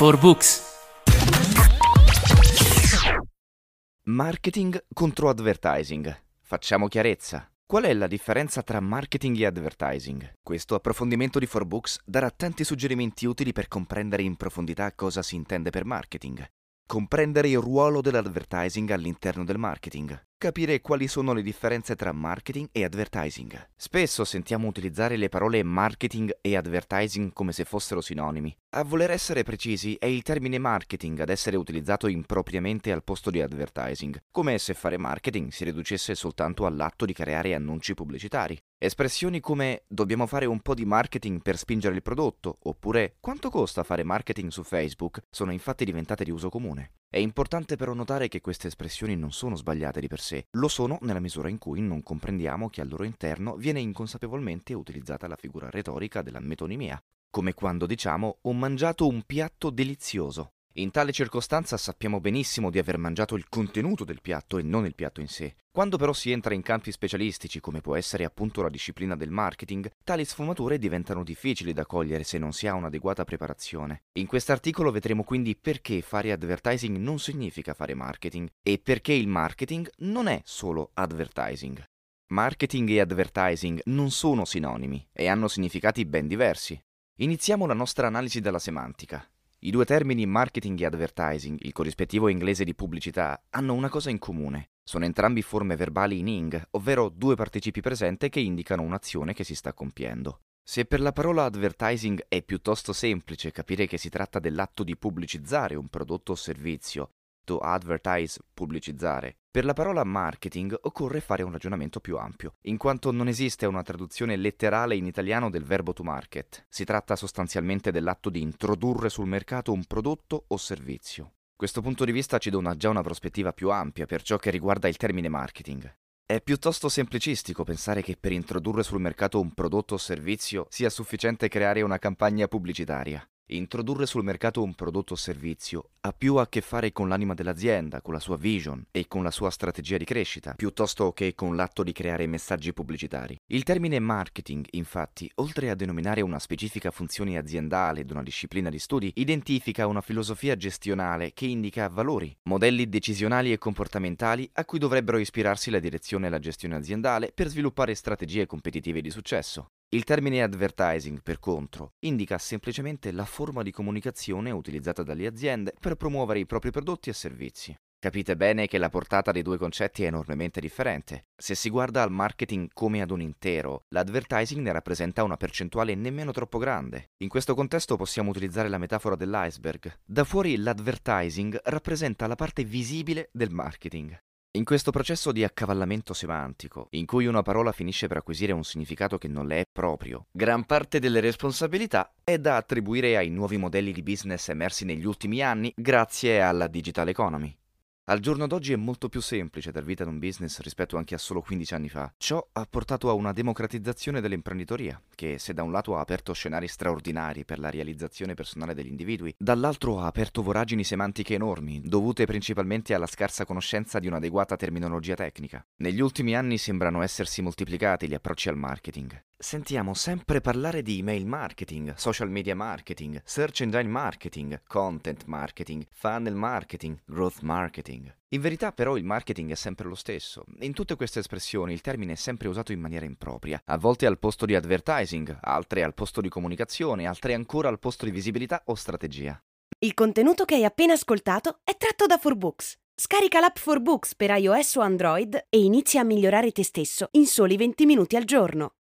For Books. Marketing contro advertising. Facciamo chiarezza. Qual è la differenza tra marketing e advertising? Questo approfondimento di 4Books darà tanti suggerimenti utili per comprendere in profondità cosa si intende per marketing. Comprendere il ruolo dell'advertising all'interno del marketing. Capire quali sono le differenze tra marketing e advertising. Spesso sentiamo utilizzare le parole marketing e advertising come se fossero sinonimi. A voler essere precisi, è il termine marketing ad essere utilizzato impropriamente al posto di advertising, come se fare marketing si riducesse soltanto all'atto di creare annunci pubblicitari. Espressioni come dobbiamo fare un po' di marketing per spingere il prodotto, oppure quanto costa fare marketing su Facebook, sono infatti diventate di uso comune. È importante però notare che queste espressioni non sono sbagliate di per sé, lo sono nella misura in cui non comprendiamo che al loro interno viene inconsapevolmente utilizzata la figura retorica della metonimia, come quando diciamo ho mangiato un piatto delizioso. In tale circostanza sappiamo benissimo di aver mangiato il contenuto del piatto e non il piatto in sé. Quando però si entra in campi specialistici, come può essere appunto la disciplina del marketing, tali sfumature diventano difficili da cogliere se non si ha un'adeguata preparazione. In quest'articolo vedremo quindi perché fare advertising non significa fare marketing e perché il marketing non è solo advertising. Marketing e advertising non sono sinonimi e hanno significati ben diversi. Iniziamo la nostra analisi dalla semantica. I due termini marketing e advertising, il corrispettivo inglese di pubblicità, hanno una cosa in comune. Sono entrambi forme verbali in ing, ovvero due participi presente che indicano un'azione che si sta compiendo. Se per la parola advertising è piuttosto semplice capire che si tratta dell'atto di pubblicizzare un prodotto o servizio, to advertise, pubblicizzare. Per la parola marketing occorre fare un ragionamento più ampio, in quanto non esiste una traduzione letterale in italiano del verbo to market. Si tratta sostanzialmente dell'atto di introdurre sul mercato un prodotto o servizio. Questo punto di vista ci dona già una prospettiva più ampia per ciò che riguarda il termine marketing. È piuttosto semplicistico pensare che per introdurre sul mercato un prodotto o servizio sia sufficiente creare una campagna pubblicitaria. Introdurre sul mercato un prodotto o servizio ha più a che fare con l'anima dell'azienda, con la sua vision e con la sua strategia di crescita, piuttosto che con l'atto di creare messaggi pubblicitari. Il termine marketing, infatti, oltre a denominare una specifica funzione aziendale ed una disciplina di studi, identifica una filosofia gestionale che indica valori, modelli decisionali e comportamentali a cui dovrebbero ispirarsi la direzione e la gestione aziendale per sviluppare strategie competitive di successo. Il termine advertising, per contro, indica semplicemente la forma di comunicazione utilizzata dalle aziende per promuovere i propri prodotti e servizi. Capite bene che la portata dei due concetti è enormemente differente. Se si guarda al marketing come ad un intero, l'advertising ne rappresenta una percentuale nemmeno troppo grande. In questo contesto possiamo utilizzare la metafora dell'iceberg. Da fuori l'advertising rappresenta la parte visibile del marketing. In questo processo di accavallamento semantico, in cui una parola finisce per acquisire un significato che non le è proprio, gran parte delle responsabilità è da attribuire ai nuovi modelli di business emersi negli ultimi anni grazie alla digital economy. Al giorno d'oggi è molto più semplice dar vita ad un business rispetto anche a solo 15 anni fa. Ciò ha portato a una democratizzazione dell'imprenditoria, che se da un lato ha aperto scenari straordinari per la realizzazione personale degli individui, dall'altro ha aperto voragini semantiche enormi, dovute principalmente alla scarsa conoscenza di un'adeguata terminologia tecnica. Negli ultimi anni sembrano essersi moltiplicati gli approcci al marketing. Sentiamo sempre parlare di email marketing, social media marketing, search engine marketing, content marketing, funnel marketing, growth marketing. In verità però il marketing è sempre lo stesso. In tutte queste espressioni il termine è sempre usato in maniera impropria, a volte al posto di advertising, altre al posto di comunicazione, altre ancora al posto di visibilità o strategia. Il contenuto che hai appena ascoltato è tratto da 4Books. Scarica l'app 4Books per iOS o Android e inizia a migliorare te stesso in soli 20 minuti al giorno.